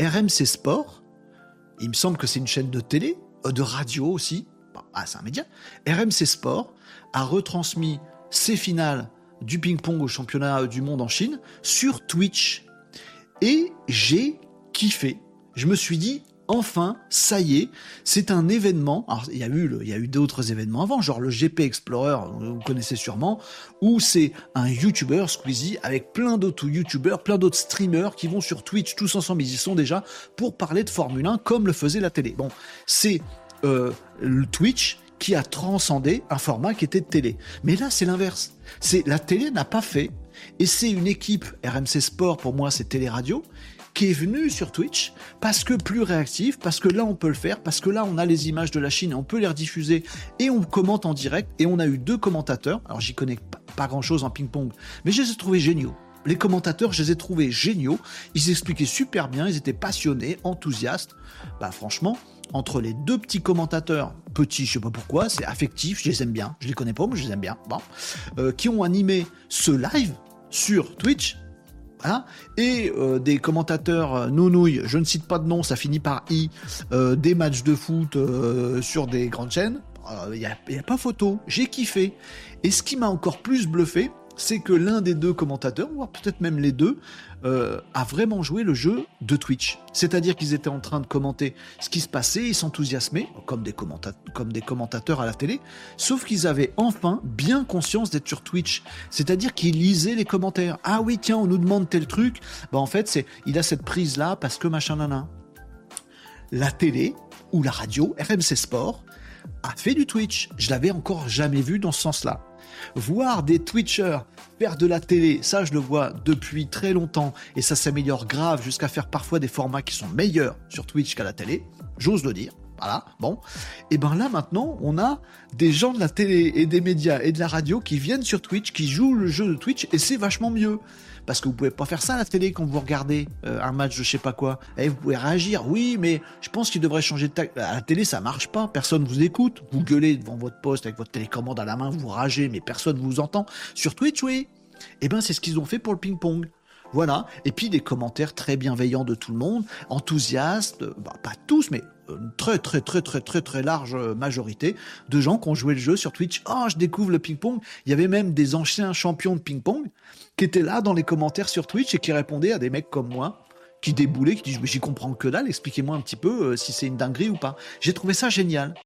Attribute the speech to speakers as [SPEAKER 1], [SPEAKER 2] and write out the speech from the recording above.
[SPEAKER 1] RMC Sport, il me semble que c'est une chaîne de télé, euh, de radio aussi, ah c'est un média, RMC Sport a retransmis ses finales du ping-pong au championnat du monde en Chine sur Twitch. Et j'ai kiffé. Je me suis dit, enfin, ça y est, c'est un événement. Alors, il y a eu, il y a eu d'autres événements avant, genre le GP Explorer, vous connaissez sûrement, où c'est un YouTuber, Squeezie, avec plein d'autres YouTubers, plein d'autres streamers qui vont sur Twitch tous ensemble, ils y sont déjà, pour parler de Formule 1 comme le faisait la télé. Bon, c'est euh, le Twitch qui a transcendé un format qui était de télé. Mais là, c'est l'inverse. C'est la télé n'a pas fait, et c'est une équipe RMC Sport pour moi, c'est Télé Radio qui est venu sur Twitch parce que plus réactif, parce que là on peut le faire, parce que là on a les images de la Chine et on peut les rediffuser et on commente en direct et on a eu deux commentateurs. Alors j'y connais pas grand chose en ping-pong, mais je les ai trouvés géniaux. Les commentateurs, je les ai trouvés géniaux. Ils expliquaient super bien, ils étaient passionnés, enthousiastes. Bah franchement, entre les deux petits commentateurs, petits, je sais pas pourquoi, c'est affectif, je les aime bien. Je les connais pas, mais je les aime bien. Bon, euh, qui ont animé ce live sur Twitch et euh, des commentateurs euh, nounouilles, je ne cite pas de nom, ça finit par i, euh, des matchs de foot sur des grandes chaînes. Il n'y a, a, pas photo, j'ai kiffé. Et ce qui m'a encore plus bluffé, c'est que l'un des deux commentateurs, voire peut-être même les deux, euh, a vraiment joué le jeu de Twitch. C'est-à-dire qu'ils étaient en train de commenter ce qui se passait, ils s'enthousiasmaient, comme des, comme des commentateurs à la télé, sauf qu'ils avaient enfin bien conscience d'être sur Twitch. C'est-à-dire qu'ils lisaient les commentaires. Ah oui, tiens, on nous demande tel truc. Bah en fait, il a cette prise-là parce que machin nana. La télé ou la radio, RMC Sport, a fait du Twitch. Je l'avais encore jamais vu dans ce sens-là. Voir des Twitchers faire de la télé, ça je le vois depuis très longtemps et ça s'améliore grave jusqu'à faire parfois des formats qui sont meilleurs sur Twitch qu'à la télé, j'ose le dire. Voilà, bon. Et ben là maintenant, on a des gens de la télé et des médias et de la radio qui viennent sur Twitch, qui jouent le jeu de Twitch et c'est vachement mieux parce que vous pouvez pas faire ça à la télé quand vous regardez euh, un match de je sais pas quoi. Et eh, vous pouvez réagir, oui, mais je pense qu'il devrait changer de taille. À la télé, ça marche pas, personne vous écoute. Vous gueulez devant votre poste avec votre télécommande à la main, vous ragez, mais personne vous entend. Sur Twitch, oui. Eh ben, c'est ce qu'ils ont fait pour le ping-pong. Voilà. Et puis des commentaires très bienveillants de tout le monde, enthousiastes, bah, pas tous, mais une très très très très très très large majorité de gens qui ont joué le jeu sur Twitch. Oh, je découvre le ping-pong. Il y avait même des anciens champions de ping-pong qui étaient là dans les commentaires sur Twitch et qui répondaient à des mecs comme moi qui déboulaient, qui disent mais j'y comprends que dalle, expliquez-moi un petit peu euh, si c'est une dinguerie ou pas. J'ai trouvé ça génial.